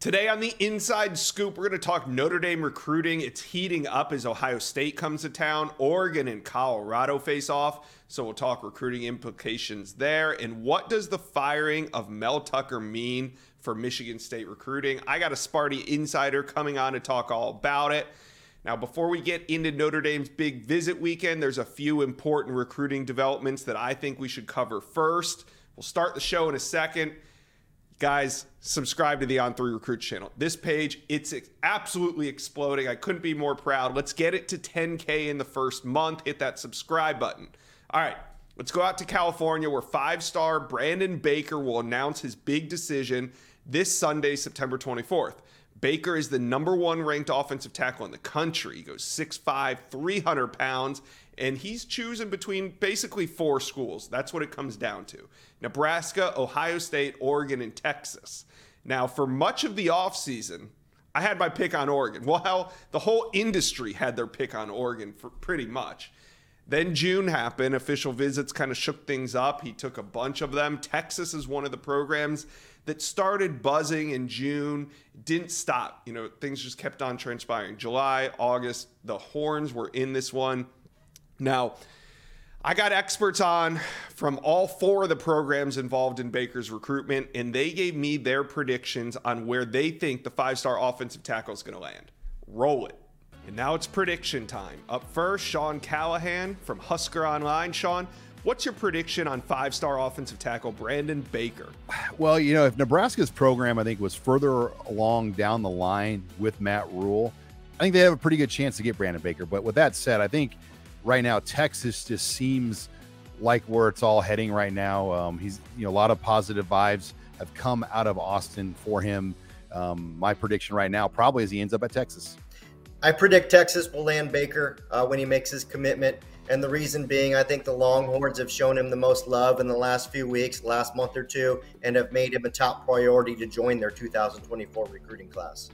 Today on the Inside Scoop, we're going to talk Notre Dame recruiting. It's heating up as Ohio State comes to town. Oregon and Colorado face off. So we'll talk recruiting implications there. And what does the firing of Mel Tucker mean for Michigan State recruiting? I got a Sparty insider coming on to talk all about it. Now, before we get into Notre Dame's big visit weekend, there's a few important recruiting developments that I think we should cover first. We'll start the show in a second guys subscribe to the on three recruits channel. This page it's absolutely exploding. I couldn't be more proud. Let's get it to 10k in the first month. Hit that subscribe button. All right let's go out to california where five star brandon baker will announce his big decision this sunday september 24th baker is the number one ranked offensive tackle in the country. He goes 6'5 300 pounds and he's choosing between basically four schools. That's what it comes down to Nebraska, Ohio State, Oregon, and Texas. Now, for much of the offseason, I had my pick on Oregon. Well, the whole industry had their pick on Oregon for pretty much. Then June happened. Official visits kind of shook things up. He took a bunch of them. Texas is one of the programs that started buzzing in June, didn't stop. You know, things just kept on transpiring. July, August, the horns were in this one. Now, I got experts on from all four of the programs involved in Baker's recruitment, and they gave me their predictions on where they think the five star offensive tackle is going to land. Roll it. And now it's prediction time. Up first, Sean Callahan from Husker Online. Sean, what's your prediction on five star offensive tackle Brandon Baker? Well, you know, if Nebraska's program, I think, was further along down the line with Matt Rhule, I think they have a pretty good chance to get Brandon Baker. But with that said, I think right now Texas just seems like where it's all heading right now. Um, he's you know a lot of positive vibes have come out of Austin for him. Um, my prediction right now probably is he ends up at Texas. I predict Texas will land Baker uh, when he makes his commitment. And the reason being, I think the Longhorns have shown him the most love in the last few weeks, last month or two, and have made him a top priority to join their 2024 recruiting class.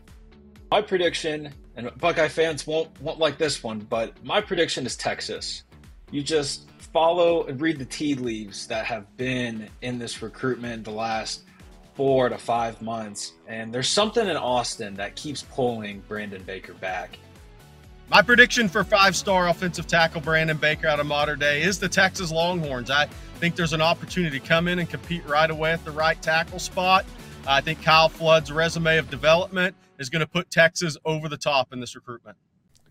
My prediction, and Buckeye fans won't won't like this one, but my prediction is Texas. You just follow and read the tea leaves that have been in this recruitment the last four to five months, and there's something in Austin that keeps pulling Brandon Baker back. My prediction for five-star offensive tackle Brandon Baker out of Mater Dei is the Texas Longhorns. I think there's an opportunity to come in and compete right away at the right tackle spot. I think Kyle Flood's resume of development is going to put Texas over the top in this recruitment.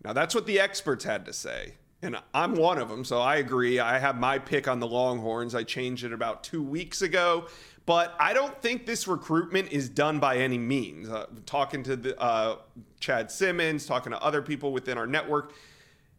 Now, that's what the experts had to say. And I'm one of them, so I agree. I have my pick on the Longhorns. I changed it about two weeks ago. But I don't think this recruitment is done by any means. Uh, talking to the, uh, Chad Simmons, talking to other people within our network,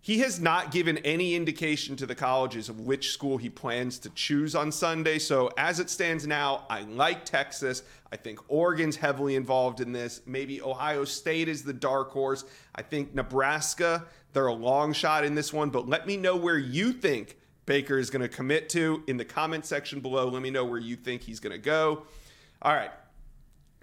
he has not given any indication to the colleges of which school he plans to choose on Sunday. So, as it stands now, I like Texas. I think Oregon's heavily involved in this. Maybe Ohio State is the dark horse. I think Nebraska, they're a long shot in this one. But let me know where you think Baker is going to commit to in the comment section below. Let me know where you think he's going to go. All right.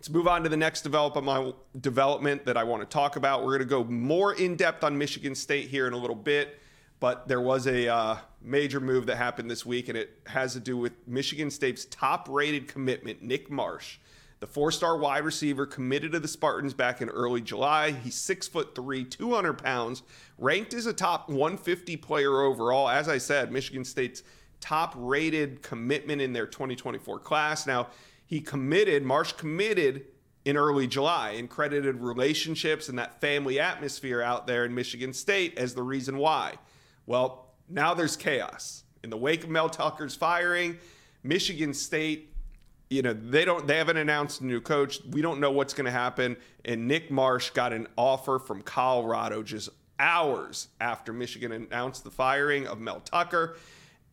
Let's move on to the next development development that I want to talk about. We're going to go more in depth on Michigan State here in a little bit, but there was a uh, major move that happened this week, and it has to do with Michigan State's top-rated commitment, Nick Marsh, the four-star wide receiver committed to the Spartans back in early July. He's six foot three, 200 pounds, ranked as a top 150 player overall. As I said, Michigan State's top-rated commitment in their 2024 class. Now he committed, Marsh committed in early July and credited relationships and that family atmosphere out there in Michigan State as the reason why. Well, now there's chaos. In the wake of Mel Tucker's firing, Michigan State, you know, they don't they haven't announced a new coach. We don't know what's going to happen and Nick Marsh got an offer from Colorado just hours after Michigan announced the firing of Mel Tucker.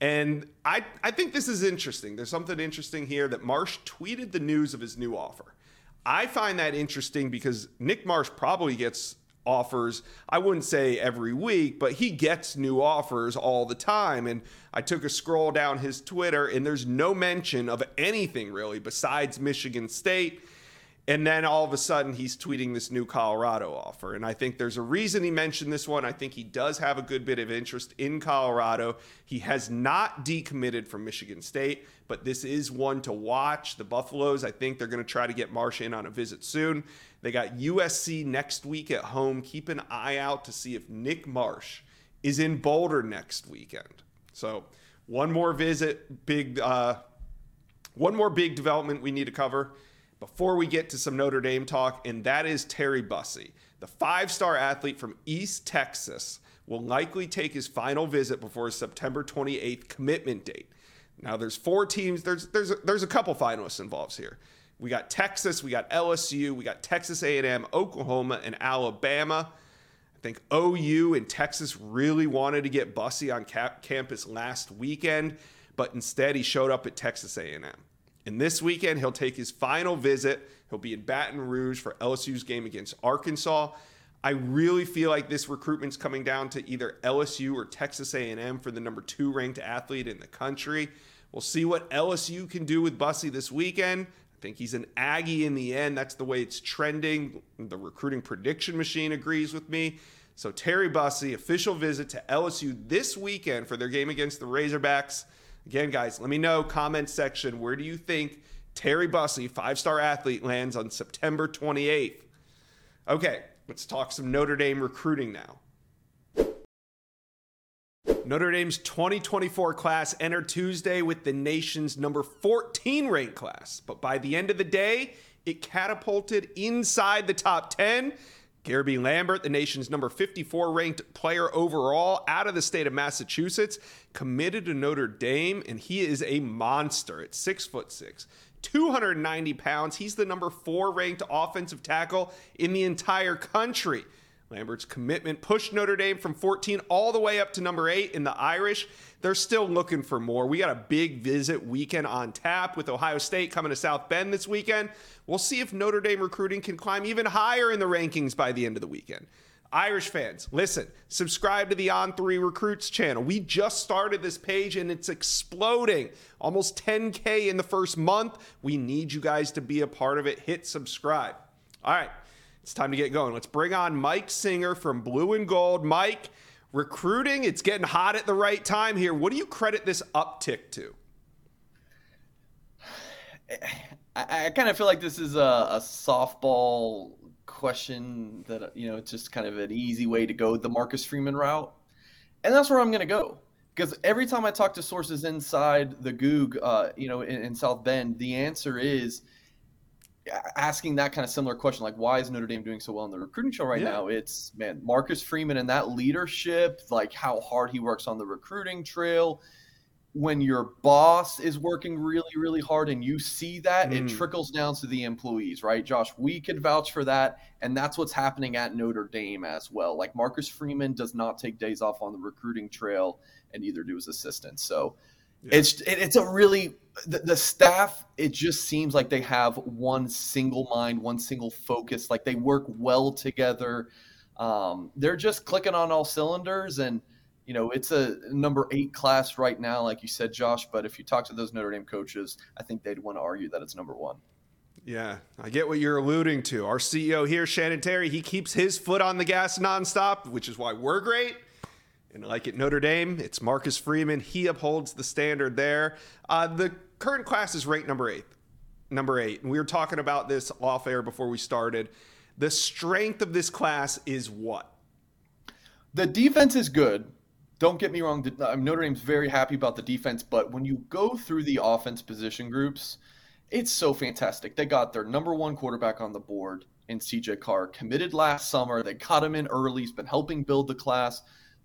And I, I think this is interesting. There's something interesting here that Marsh tweeted the news of his new offer. I find that interesting because Nick Marsh probably gets offers, I wouldn't say every week, but he gets new offers all the time. And I took a scroll down his Twitter, and there's no mention of anything really besides Michigan State. And then all of a sudden, he's tweeting this new Colorado offer. And I think there's a reason he mentioned this one. I think he does have a good bit of interest in Colorado. He has not decommitted from Michigan State, but this is one to watch. The Buffaloes, I think they're going to try to get Marsh in on a visit soon. They got USC next week at home. Keep an eye out to see if Nick Marsh is in Boulder next weekend. So, one more visit, big, uh, one more big development we need to cover before we get to some Notre Dame talk, and that is Terry Bussey, the five star athlete from East Texas, will likely take his final visit before his September 28th commitment date. Now, there's four teams. There's there's a, there's a couple finalists involved here. We got Texas, we got LSU, we got Texas A&M, Oklahoma, and Alabama. I think OU and Texas really wanted to get Bussey on cap- campus last weekend, but instead he showed up at Texas A&M. And this weekend he'll take his final visit. He'll be in Baton Rouge for LSU's game against Arkansas. I really feel like this recruitment's coming down to either LSU or Texas A&M for the number 2 ranked athlete in the country. We'll see what LSU can do with Bussey this weekend. I think he's an Aggie in the end. That's the way it's trending. The recruiting prediction machine agrees with me. So Terry Bussey, official visit to LSU this weekend for their game against the Razorbacks. Again, guys, let me know comment section where do you think Terry Bussey, five-star athlete, lands on September 28th. Okay, let's talk some Notre Dame recruiting now. Notre Dame's 2024 class entered Tuesday with the nation's number 14 ranked class, but by the end of the day, it catapulted inside the top 10. Guerby Lambert, the nation's number 54 ranked player overall out of the state of Massachusetts, committed to Notre Dame, and he is a monster at six foot six. 290 pounds. He's the number four ranked offensive tackle in the entire country. Lambert's commitment pushed Notre Dame from 14 all the way up to number eight in the Irish. They're still looking for more. We got a big visit weekend on tap with Ohio State coming to South Bend this weekend. We'll see if Notre Dame recruiting can climb even higher in the rankings by the end of the weekend. Irish fans, listen, subscribe to the On Three Recruits channel. We just started this page and it's exploding. Almost 10K in the first month. We need you guys to be a part of it. Hit subscribe. All right. It's time to get going. Let's bring on Mike Singer from Blue and Gold. Mike, recruiting, it's getting hot at the right time here. What do you credit this uptick to? I, I kind of feel like this is a, a, softball question that, you know, it's just kind of an easy way to go the Marcus Freeman route. And that's where I'm going to go. Because every time I talk to sources inside the Gug, uh, you know, in, in South Bend, the answer is – asking that kind of similar question, like why is Notre Dame doing so well in the recruiting show right yeah. now? It's man, Marcus Freeman and that leadership, like how hard he works on the recruiting trail. When your boss is working really, really hard and you see that, mm. it trickles down to the employees, right? Josh, we could vouch for that. And that's what's happening at Notre Dame as well. Like Marcus Freeman does not take days off on the recruiting trail, and neither do his assistants. So yeah. It's it's a really the, the, staff. It just seems like they have one single mind, one single focus. Like they work well together. Um, they're just clicking on all cylinders, and you know it's a number eight class right now, like you said, Josh. But if you talk to those Notre Dame coaches, I think they'd want to argue that it's number one. Yeah, I get what you're alluding to. Our CEO here, Shannon Terry, he keeps his foot on the gas nonstop, which is why we're great. And like at Notre Dame, it's Marcus Freeman. He upholds the standard there. Uh, the current class is ranked number eight. Number eight. And we were talking about this off air before we started. The strength of this class is what? The defense is good. Don't get me wrong. Notre Dame's very happy about the defense, but when you go through the offense position groups, it's so fantastic. They got their number one quarterback on the board in CJ Carr, committed last summer. They got him in early. He's been helping build the class.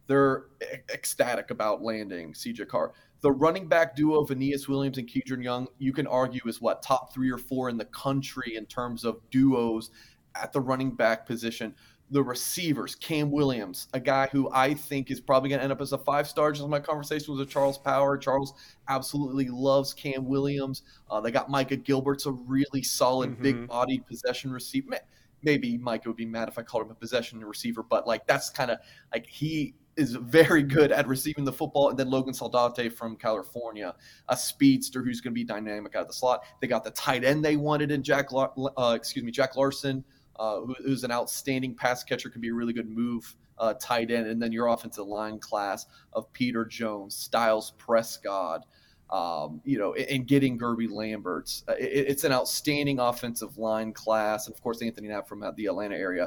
They're ecstatic about landing CJ Carr. The running back duo of Aneyas Williams and Kedren Young, you can argue is what top three or four in the country in terms of duos at the running back position. The receivers, Cam Williams, a guy who I think is probably going to end up as a five star. Just my conversation with Charles Power. Charles absolutely loves Cam Williams. Uh, they got Micah Gilbert's a really solid, mm-hmm. big bodied possession receiver maybe Micah would be mad if I called him a possession receiver, but like that's kind of like he is very good at receiving the football, and then Logan Saldate from California, a speedster who's going to be dynamic out of the slot. They got the tight end they wanted in Jack, uh, excuse me, Jack Larsen, uh, who, who's an outstanding pass catcher, could be a really good move uh, tight end, and then your offensive line class of Peter Jones, Styles Prescott. Um, you know, and getting Guerby Lamberts. Uh, it, it's an outstanding offensive line class. And of course, Anthony Knapp from the Atlanta area.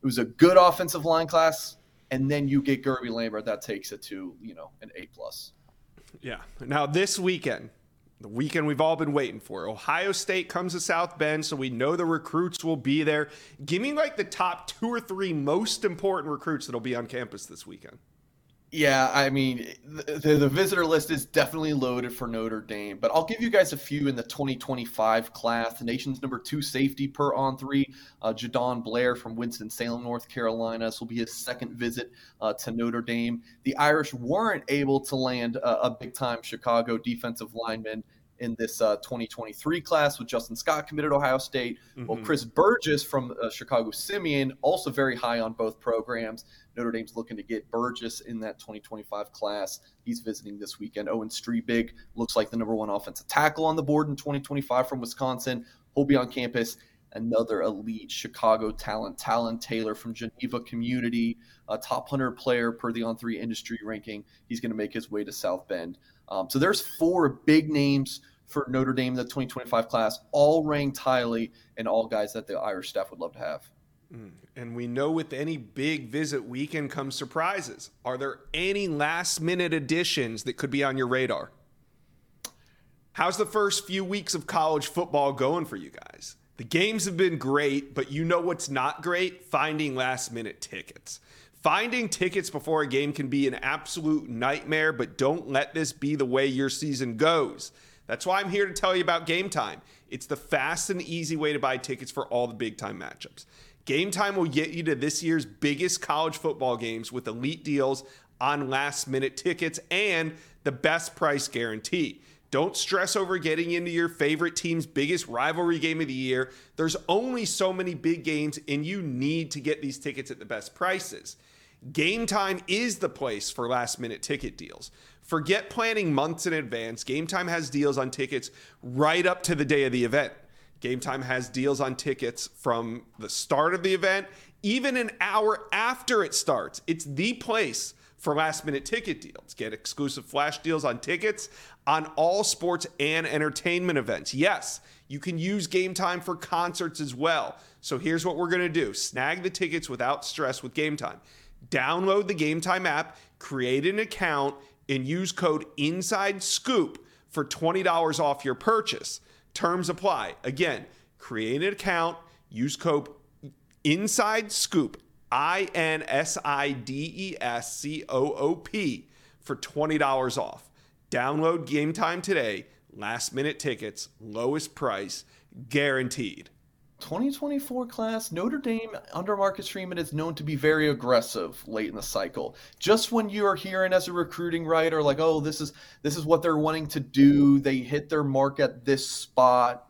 It was a good offensive line class and then you get Guerby Lambert, that takes it to you know an A plus. Yeah. Now this weekend, the weekend we've all been waiting for. Ohio State comes to South Bend, so we know the recruits will be there. Give me like the top two or three most important recruits that'll be on campus this weekend. Yeah, I mean, the, the, visitor list is definitely loaded for Notre Dame, but I'll give you guys a few in the 2025 class. The nation's number two safety per on three, uh, Jadon Blair from Winston-Salem, North Carolina. This will be his second visit uh, to Notre Dame. The Irish weren't able to land a, a big time Chicago defensive lineman in this uh, 2023 class with Justin Scott committed Ohio State. Mm-hmm. Well, Chris Burgess from uh, Chicago Simeon also very high on both programs. Notre Dame's looking to get Burgess in that 2025 class. He's visiting this weekend. Owen Strebig looks like the number one offensive tackle on the board in 2025 from Wisconsin. He'll be on campus. Another elite Chicago talent, Talyn Taylor from Geneva Community, a top 100 player per the On Three industry ranking. He's going to make his way to South Bend. Um, so there's four big names for Notre Dame in the 2025 class, all ranked highly, and all guys that the Irish staff would love to have. Mm. And we know with any big visit weekend comes surprises. Are there any last minute additions that could be on your radar? How's the first few weeks of college football going for you guys? The games have been great, but you know what's not great? Finding last minute tickets. Finding tickets before a game can be an absolute nightmare, but don't let this be the way your season goes. That's why I'm here to tell you about Game Time. It's the fast and easy way to buy tickets for all the big time matchups. Game Time will get you to this year's biggest college football games with elite deals on last minute tickets and the best price guarantee. Don't stress over getting into your favorite team's biggest rivalry game of the year. There's only so many big games, and you need to get these tickets at the best prices. Game Time is the place for last minute ticket deals. Forget planning months in advance. Game Time has deals on tickets right up to the day of the event. Game Time has deals on tickets from the start of the event, even an hour after it starts. It's the place for last minute ticket deals. Get exclusive flash deals on tickets on all sports and entertainment events. Yes, you can use Game Time for concerts as well. So here's what we're going to do snag the tickets without stress with Game Time. Download the Game Time app, create an account, and use code Inside Scoop for $20 off your purchase. Terms apply. Again, create an account, use code Inside Scoop, I N S I D E S C O O P, for $20 off. Download Game Time today. Last minute tickets, lowest price, guaranteed. 2024 class, Notre Dame under Marcus Freeman is known to be very aggressive late in the cycle. Just when you are hearing as a recruiting writer, like, oh, this is this is what they're wanting to do. They hit their mark at this spot.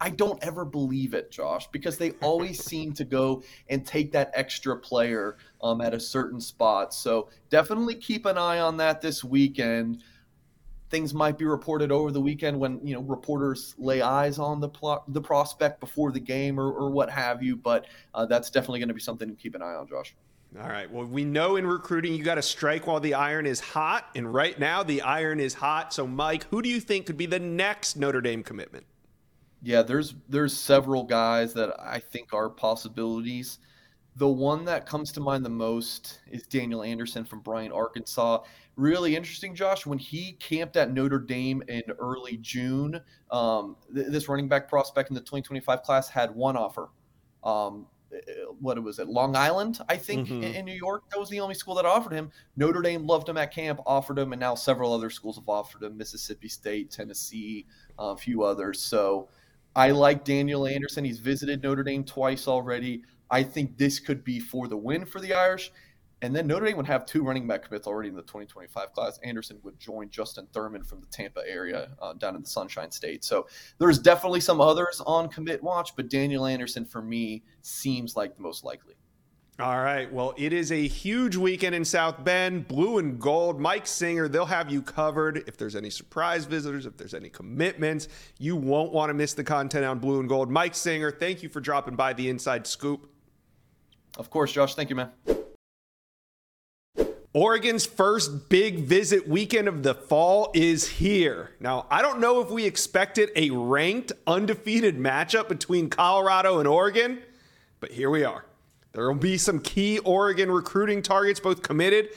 I don't ever believe it, Josh, because they always seem to go and take that extra player um, at a certain spot. So definitely keep an eye on that this weekend things might be reported over the weekend when you know reporters lay eyes on the pl- the prospect before the game or, or what have you. But uh, that's definitely going to be something to keep an eye on, Josh. All right. Well, we know in recruiting you got to strike while the iron is hot, and right now the iron is hot. So, Mike, who do you think could be the next Notre Dame commitment? Yeah, there's there's several guys that I think are possibilities. The one that comes to mind the most is Daniel Anderson from Bryant, Arkansas really interesting, Josh. When he camped at Notre Dame in early June, um, th- this running back prospect in the 2025 class had one offer. Um, eh, what was it? Long Island, I think, mm-hmm. in, in, New York. That was the only school that offered him. Notre Dame loved him at camp, offered him, and now several other schools have offered him: Mississippi State, Tennessee, uh, a few others. So. I like Daniel Anderson. He's visited Notre Dame twice already. I think this could be for the win for the Irish. And then Notre Dame would have two running back commits already in the 2025 class. Anderson would join Justin Thurman from the Tampa area uh, down in the Sunshine State. So there's definitely some others on commit watch, but Daniel Anderson for me seems like the most likely. All right. Well, it is a huge weekend in South Bend. Blue and gold. Mike Singer, they'll have you covered. If there's any surprise visitors, if there's any commitments, you won't want to miss the content on Blue and Gold. Mike Singer, thank you for dropping by the Inside Scoop. Of course, Josh. Thank you, man. Oregon's first big visit weekend of the fall is here. Now, I don't know if we expected a ranked, undefeated matchup between Colorado and Oregon, but here we are. There will be some key Oregon recruiting targets, both committed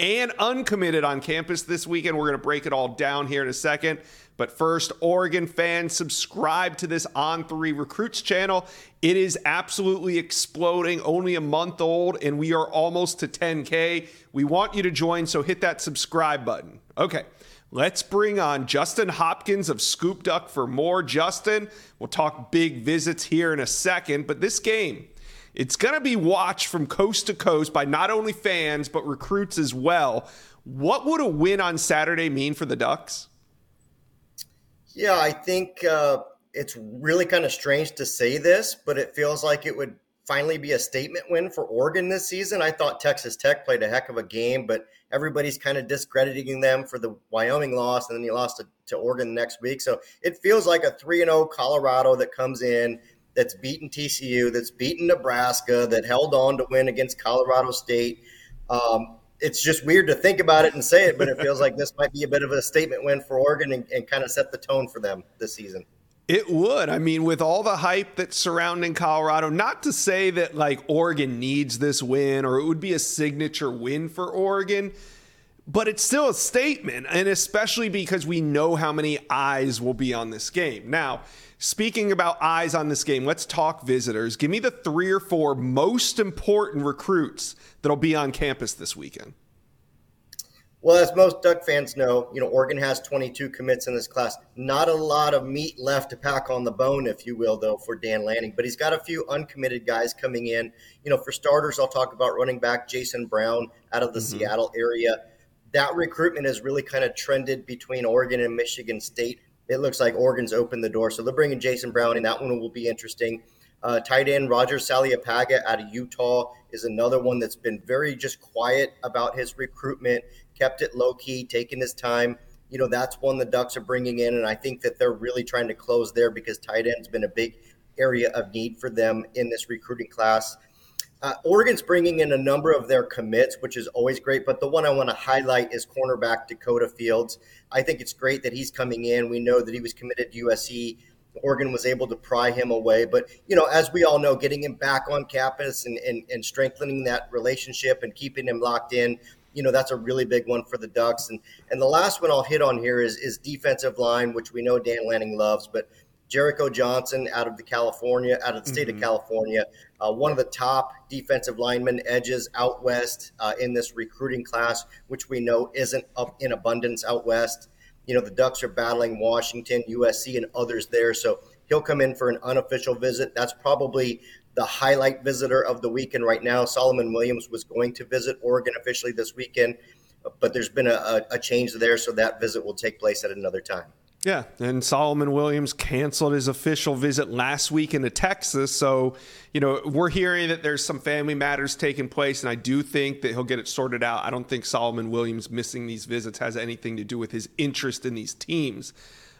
and uncommitted on campus this weekend. We're going to break it all down here in a second. But first, Oregon fans, subscribe to this On Three Recruits channel. It is absolutely exploding, only a month old, and we are almost to 10K. We want you to join, so hit that subscribe button. Okay. Let's bring on Justin Hopkins of Scoop Duck for more. Justin, we'll talk big visits here in a second, but this game, it's going to be watched from coast to coast by not only fans, but recruits as well. What would a win on Saturday mean for the Ducks? Yeah, I think uh, it's really kind of strange to say this, but it feels like it would finally be a statement win for Oregon this season. I thought Texas Tech played a heck of a game, but everybody's kind of discrediting them for the Wyoming loss, and then you lost to, to Oregon next week. So it feels like a 3 0 Colorado that comes in that's beaten TCU, that's beaten Nebraska, that held on to win against Colorado State. Um, it's just weird to think about it and say it, but it feels like this might be a bit of a statement win for Oregon and, and kind of set the tone for them this season. It would. I mean, with all the hype that's surrounding Colorado, not to say that like Oregon needs this win or it would be a signature win for Oregon, but it's still a statement. And especially because we know how many eyes will be on this game. Now, Speaking about eyes on this game, let's talk visitors. Give me the three or four most important recruits that'll be on campus this weekend. Well, as most Duck fans know, you know Oregon has 22 commits in this class. Not a lot of meat left to pack on the bone, if you will, though, for Dan Lanning. But he's got a few uncommitted guys coming in. You know, for starters, I'll talk about running back Jason Brown out of the mm-hmm. Seattle area. That recruitment has really kind of trended between Oregon and Michigan State it looks like Oregon's opened the door. So they're bringing Jason Brown in. That one will be interesting. Uh, tight end Roger Saleapaga out of Utah is another one that's been very just quiet about his recruitment, kept it low key, taking his time. You know, that's one the Ducks are bringing in, and I think that they're really trying to close there because tight end's been a big area of need for them in this recruiting class. Uh, Oregon's bringing in a number of their commits, which is always great. But the one I want to highlight is cornerback Dakota Fields. I think it's great that he's coming in. We know that he was committed to USC. Oregon was able to pry him away. But, you know, as we all know, getting him back on campus and, and, and strengthening that relationship and keeping him locked in, you know, that's a really big one for the Ducks. And and the last one I'll hit on here is, is defensive line, which we know Dan Lanning loves. But Jericho Johnson out of the California, out of the state mm-hmm. of California, uh, one of the top defensive linemen edges out west uh, in this recruiting class, which we know isn't up in abundance out west. You know, the Ducks are battling Washington, USC, and others there. So he'll come in for an unofficial visit. That's probably the highlight visitor of the weekend right now. Solomon Williams was going to visit Oregon officially this weekend, but there's been a, a change there, so that visit will take place at another time. Yeah, and Solomon Williams canceled his official visit last week into Texas. So, you know, we're hearing that there's some family matters taking place, and I do think that he'll get it sorted out. I don't think Solomon Williams missing these visits has anything to do with his interest in these teams.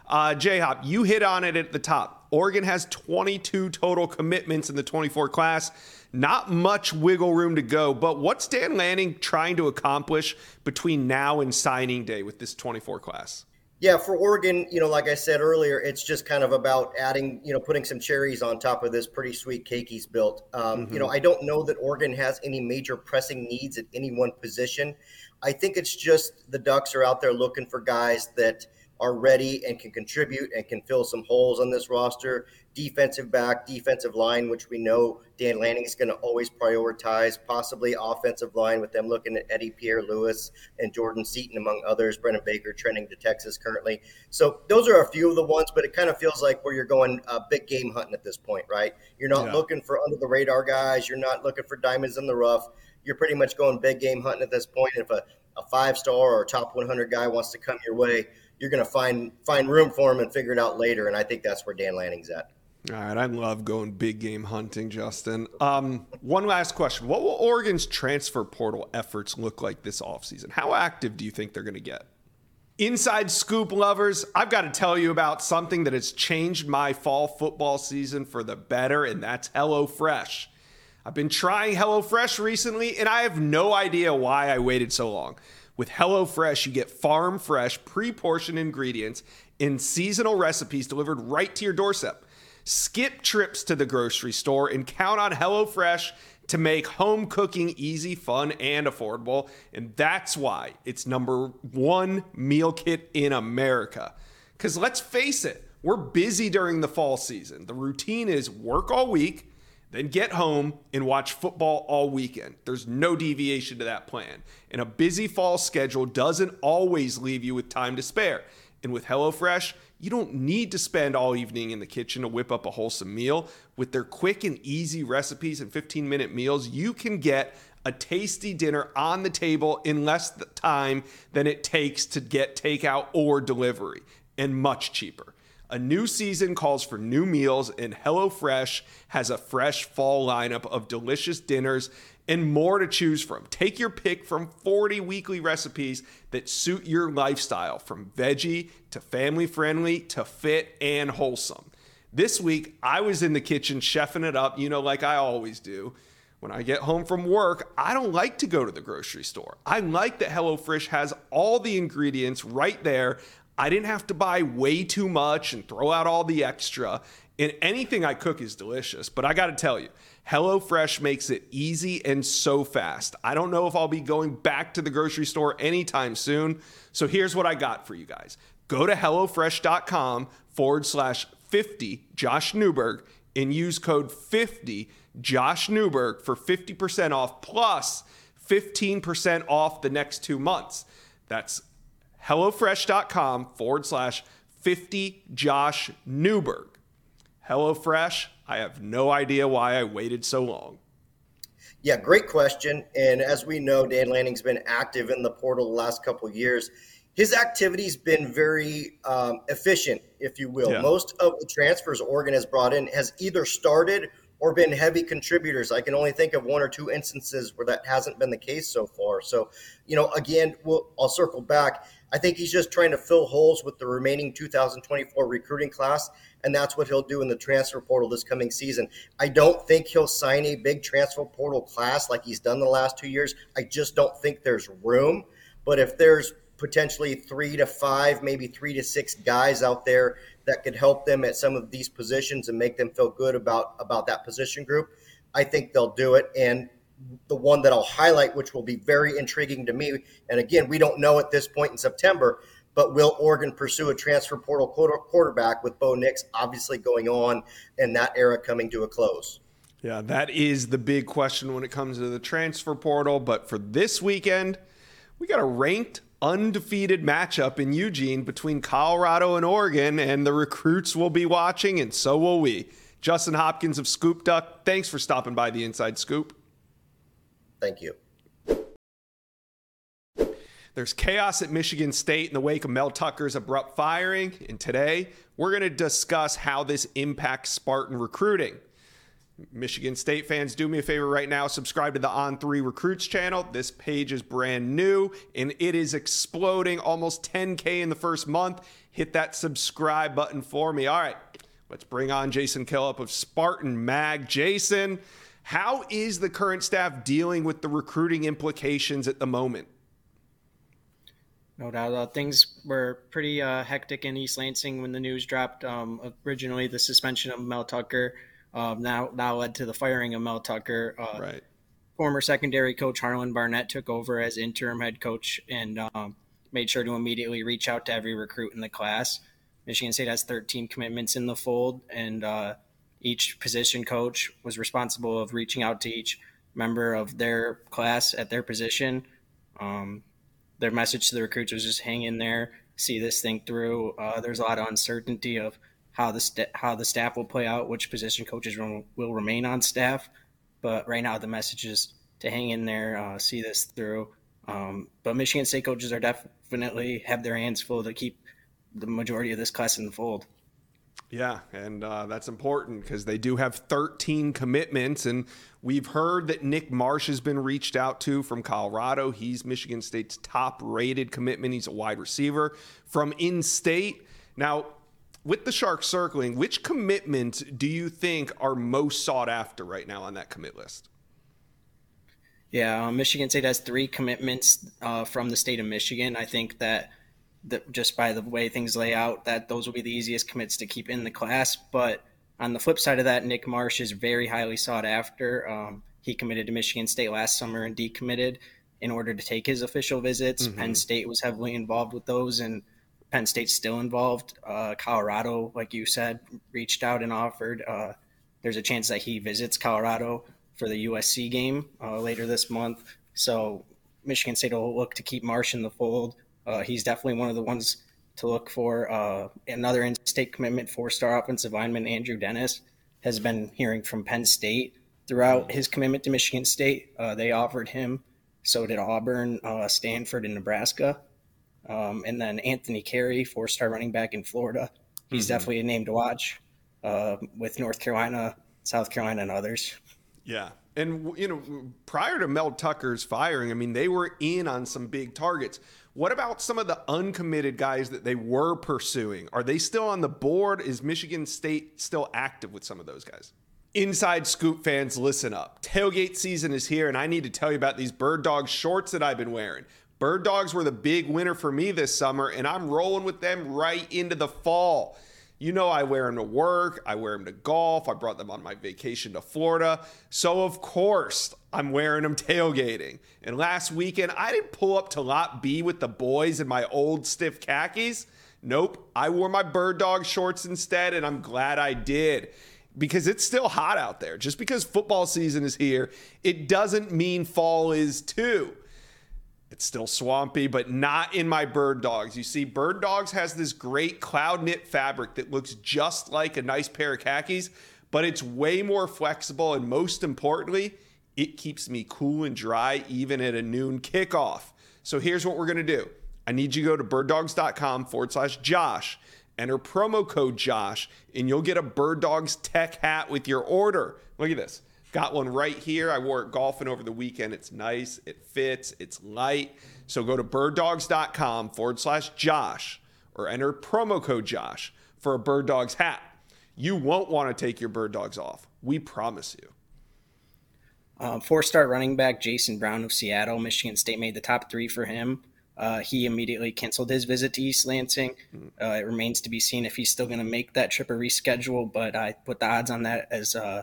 Uh, J Hop, you hit on it at the top. Oregon has 22 total commitments in the 24 class. Not much wiggle room to go, but what's Dan Lanning trying to accomplish between now and signing day with this 24 class? Yeah, for Oregon, you know, like I said earlier, it's just kind of about adding, you know, putting some cherries on top of this pretty sweet cake he's built. Um, mm-hmm. You know, mm-hmm. I don't know that Oregon has any major pressing needs at any one position. I think it's just the Ducks are out there looking for guys that – are ready and can contribute and can fill some holes on this roster. Defensive back, defensive line, which we know Dan Lanning is going to always prioritize, possibly offensive line with them looking at Eddie Pierre-Louis and Jordan Seaton, among others. Brennan Baker trending to Texas currently. So those are a few of the ones, but it kind of feels like where you're going uh, big game hunting at this point, right? You're not yeah. looking for under the radar guys. You're not looking for diamonds in the rough. You're pretty much going big game hunting at this point. If a, a five star or top 100 guy wants to come your way, you're going to find find room for him and figure it out later. And I think that's where Dan Lanning's at. All right, I love going big game hunting, Justin. Um, one last question. What will Oregon's transfer portal efforts look like this offseason? How active do you think they're going to get? Inside scoop lovers, I've got to tell you about something that has changed my fall football season for the better, and that's HelloFresh. I've been trying HelloFresh recently, and I have no idea why I waited so long. With HelloFresh, you get farm fresh, pre portioned ingredients in seasonal recipes delivered right to your doorstep. Skip trips to the grocery store and count on HelloFresh to make home cooking easy, fun, and affordable. And that's why it's number one meal kit in America. Because let's face it, we're busy during the fall season. The routine is work all week, then get home and watch football all weekend. There's no deviation to that plan. And a busy fall schedule doesn't always leave you with time to spare. And with HelloFresh, you don't need to spend all evening in the kitchen to whip up a wholesome meal. With their quick and easy recipes and 15 minute meals, you can get a tasty dinner on the table in less time than it takes to get takeout or delivery, and much cheaper. A new season calls for new meals, and HelloFresh has a fresh fall lineup of delicious dinners and more to choose from. Take your pick from 40 weekly recipes that suit your lifestyle, from veggie to family friendly to fit and wholesome. This week, I was in the kitchen chefing it up, you know, like I always do. When I get home from work, I don't like to go to the grocery store. I like that HelloFresh has all the ingredients right there. I didn't have to buy way too much and throw out all the extra. And anything I cook is delicious, but I got to tell you, HelloFresh makes it easy and so fast. I don't know if I'll be going back to the grocery store anytime soon. So here's what I got for you guys go to HelloFresh.com forward slash 50 Josh Newberg and use code 50 Josh Newberg for 50% off plus 15% off the next two months. That's HelloFresh.com forward slash 50 Josh Newberg. HelloFresh, I have no idea why I waited so long. Yeah, great question. And as we know, Dan Lanning's been active in the portal the last couple of years. His activity's been very um, efficient, if you will. Yeah. Most of the transfers Oregon has brought in has either started or been heavy contributors. I can only think of one or two instances where that hasn't been the case so far. So, you know, again, we'll, I'll circle back. I think he's just trying to fill holes with the remaining 2024 recruiting class, and that's what he'll do in the transfer portal this coming season. I don't think he'll sign a big transfer portal class like he's done the last two years. I just don't think there's room. But if there's potentially three to five, maybe three to six guys out there that could help them at some of these positions and make them feel good about about that position group, I think they'll do it. And the one that I'll highlight, which will be very intriguing to me. And again, we don't know at this point in September, but will Oregon pursue a transfer portal quarterback with Bo Nix obviously going on and that era coming to a close? Yeah, that is the big question when it comes to the transfer portal. But for this weekend, we got a ranked undefeated matchup in Eugene between Colorado and Oregon, and the recruits will be watching, and so will we. Justin Hopkins of Scoop Duck, thanks for stopping by the Inside Scoop. Thank you. There's chaos at Michigan State in the wake of Mel Tucker's abrupt firing. And today, we're going to discuss how this impacts Spartan recruiting. Michigan State fans, do me a favor right now. Subscribe to the On Three Recruits channel. This page is brand new and it is exploding almost 10K in the first month. Hit that subscribe button for me. All right, let's bring on Jason Killip of Spartan Mag. Jason, how is the current staff dealing with the recruiting implications at the moment? No doubt. Uh, things were pretty uh, hectic in East Lansing when the news dropped. Um, originally, the suspension of Mel Tucker um, now now led to the firing of Mel Tucker. Uh, right. Former secondary coach Harlon Barnett took over as interim head coach and um, made sure to immediately reach out to every recruit in the class. Michigan State has 13 commitments in the fold, and uh, each position coach was responsible of reaching out to each member of their class at their position. Um, their message to the recruits was just hang in there, see this thing through. Uh, there's a lot of uncertainty of how the st- how the staff will play out, which position coaches will, will remain on staff. But right now, the message is to hang in there, uh, see this through. Um, but Michigan State coaches are definitely have their hands full to keep the majority of this class in the fold. Yeah, and uh, that's important because they do have 13 commitments, and we've heard that Nick Marsh has been reached out to from Colorado. He's Michigan State's top-rated commitment. He's a wide receiver from in-state. Now, with the Sharks circling, which commitments do you think are most sought after right now on that commit list? Yeah, um, Michigan State has three commitments uh, from the state of Michigan. I think that, that just by the way things lay out, that those will be the easiest commits to keep in the class. But on the flip side of that, Nick Marsh is very highly sought after. Um, he committed to Michigan State last summer and decommitted in order to take his official visits. Mm-hmm. Penn State was heavily involved with those, and Penn State's still involved. Uh, Colorado, like you said, reached out and offered. Uh, there's a chance that he visits Colorado for the USC game uh, later this month. So Michigan State will look to keep Marsh in the fold. Uh, he's definitely one of the ones to look for. Uh, another in-state commitment, four-star offensive lineman Andrew Dennis has been hearing from Penn State throughout his commitment to Michigan State. Uh, they offered him. So did Auburn, uh, Stanford, and Nebraska. Um, and then Anthony Carey, four-star running back in Florida. He's mm-hmm. definitely a name to watch uh, with North Carolina, South Carolina, and others. Yeah. And, you know, prior to Mel Tucker's firing, I mean, they were in on some big targets. What about some of the uncommitted guys that they were pursuing? Are they still on the board? Is Michigan State still active with some of those guys? Inside Scoop fans, listen up. Tailgate season is here, and I need to tell you about these Bird Dog shorts that I've been wearing. Bird Dogs were the big winner for me this summer, and I'm rolling with them right into the fall. You know, I wear them to work, I wear them to golf, I brought them on my vacation to Florida. So, of course, I'm wearing them tailgating. And last weekend, I didn't pull up to Lot B with the boys in my old stiff khakis. Nope, I wore my bird dog shorts instead, and I'm glad I did because it's still hot out there. Just because football season is here, it doesn't mean fall is too. It's still swampy, but not in my bird dogs. You see, bird dogs has this great cloud knit fabric that looks just like a nice pair of khakis, but it's way more flexible. And most importantly, it keeps me cool and dry even at a noon kickoff. So here's what we're going to do I need you to go to birddogs.com forward slash Josh, enter promo code Josh, and you'll get a Bird Dogs tech hat with your order. Look at this. Got one right here. I wore it golfing over the weekend. It's nice, it fits, it's light. So go to birddogs.com forward slash Josh or enter promo code Josh for a Bird Dogs hat. You won't want to take your Bird Dogs off. We promise you. Uh, Four star running back Jason Brown of Seattle, Michigan State made the top three for him. Uh, he immediately canceled his visit to East Lansing. Hmm. Uh, it remains to be seen if he's still going to make that trip or reschedule, but I put the odds on that as uh,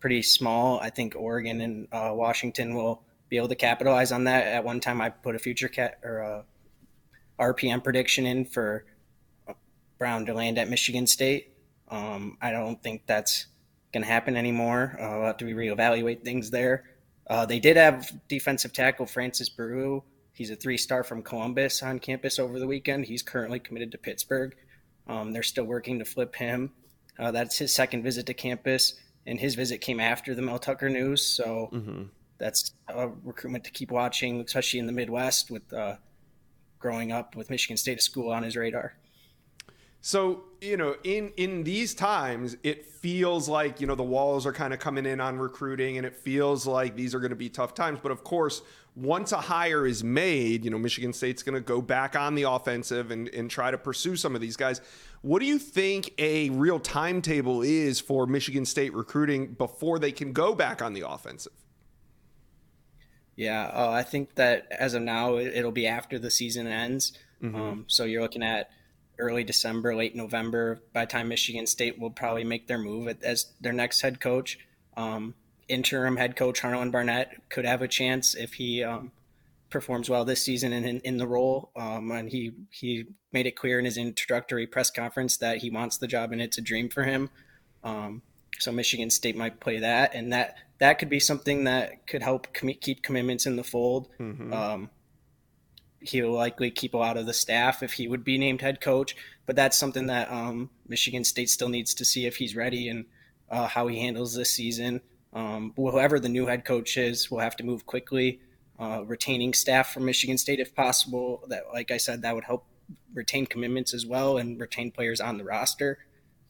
pretty small. I think Oregon and uh, Washington will be able to capitalize on that. At one time, I put a FutureCast or a RPM prediction in for Brown to land at Michigan State. Um, I don't think that's going to happen anymore. Uh, we'll have to reevaluate things there. Uh, they did have defensive tackle Francis Brewu. He's a three star from Columbus on campus over the weekend. He's currently committed to Pittsburgh. Um, they're still working to flip him. Uh, that's his second visit to campus and his visit came after the Mel Tucker news. So mm-hmm. that's a recruitment to keep watching, especially in the Midwest with uh, growing up with Michigan State School on his radar. So you know, in in these times, it feels like you know the walls are kind of coming in on recruiting, and it feels like these are going to be tough times. But of course, once a hire is made, you know, Michigan State's going to go back on the offensive and and try to pursue some of these guys. What do you think a real timetable is for Michigan State recruiting before they can go back on the offensive? Yeah, uh, I think that as of now, it'll be after the season ends. Mm-hmm. Um, so you're looking at early December, late November. By the time Michigan State will probably make their move as their next head coach. Um, interim head coach Harlon Barnett could have a chance if he um, performs well this season in, in, in the role. Um, and he, he made it clear in his introductory press conference that he wants the job and it's a dream for him. Um, so Michigan State might play that, and that that could be something that could help com- keep commitments in the fold. Mm-hmm. He'll likely keep a lot of the staff if he would be named head coach, but that's something that um, Michigan State still needs to see if he's ready and uh, how he handles this season. Um, whoever the new head coach is will have to move quickly uh, retaining staff from Michigan State if possible. That, like I said, that would help retain commitments as well and retain players on the roster.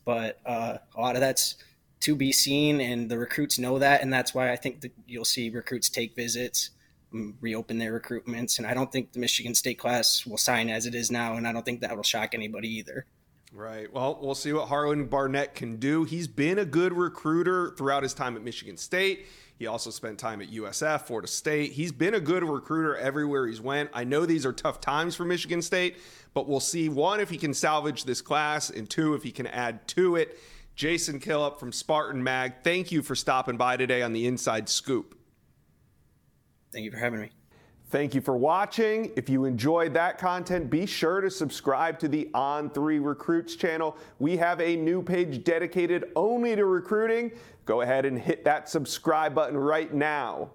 but uh, a lot of that's to be seen, and the recruits know that, and that's why I think that you'll see recruits take visits, reopen their recruitments, and I don't think the Michigan State class will sign as it is now, and I don't think that will shock anybody either. Right. Well, we'll see what Harlon Barnett can do. He's been a good recruiter throughout his time at Michigan State. He also spent time at USF, Florida State. He's been a good recruiter everywhere he's went. I know these are tough times for Michigan State, but we'll see one if he can salvage this class, and two if he can add to it. Jason Killip from Spartan Mag, thank you for stopping by today on the Inside Scoop. Thank you for having me. Thank you for watching. If you enjoyed that content, be sure to subscribe to the On3 Recruits channel. We have a new page dedicated only to recruiting. Go ahead and hit that subscribe button right now.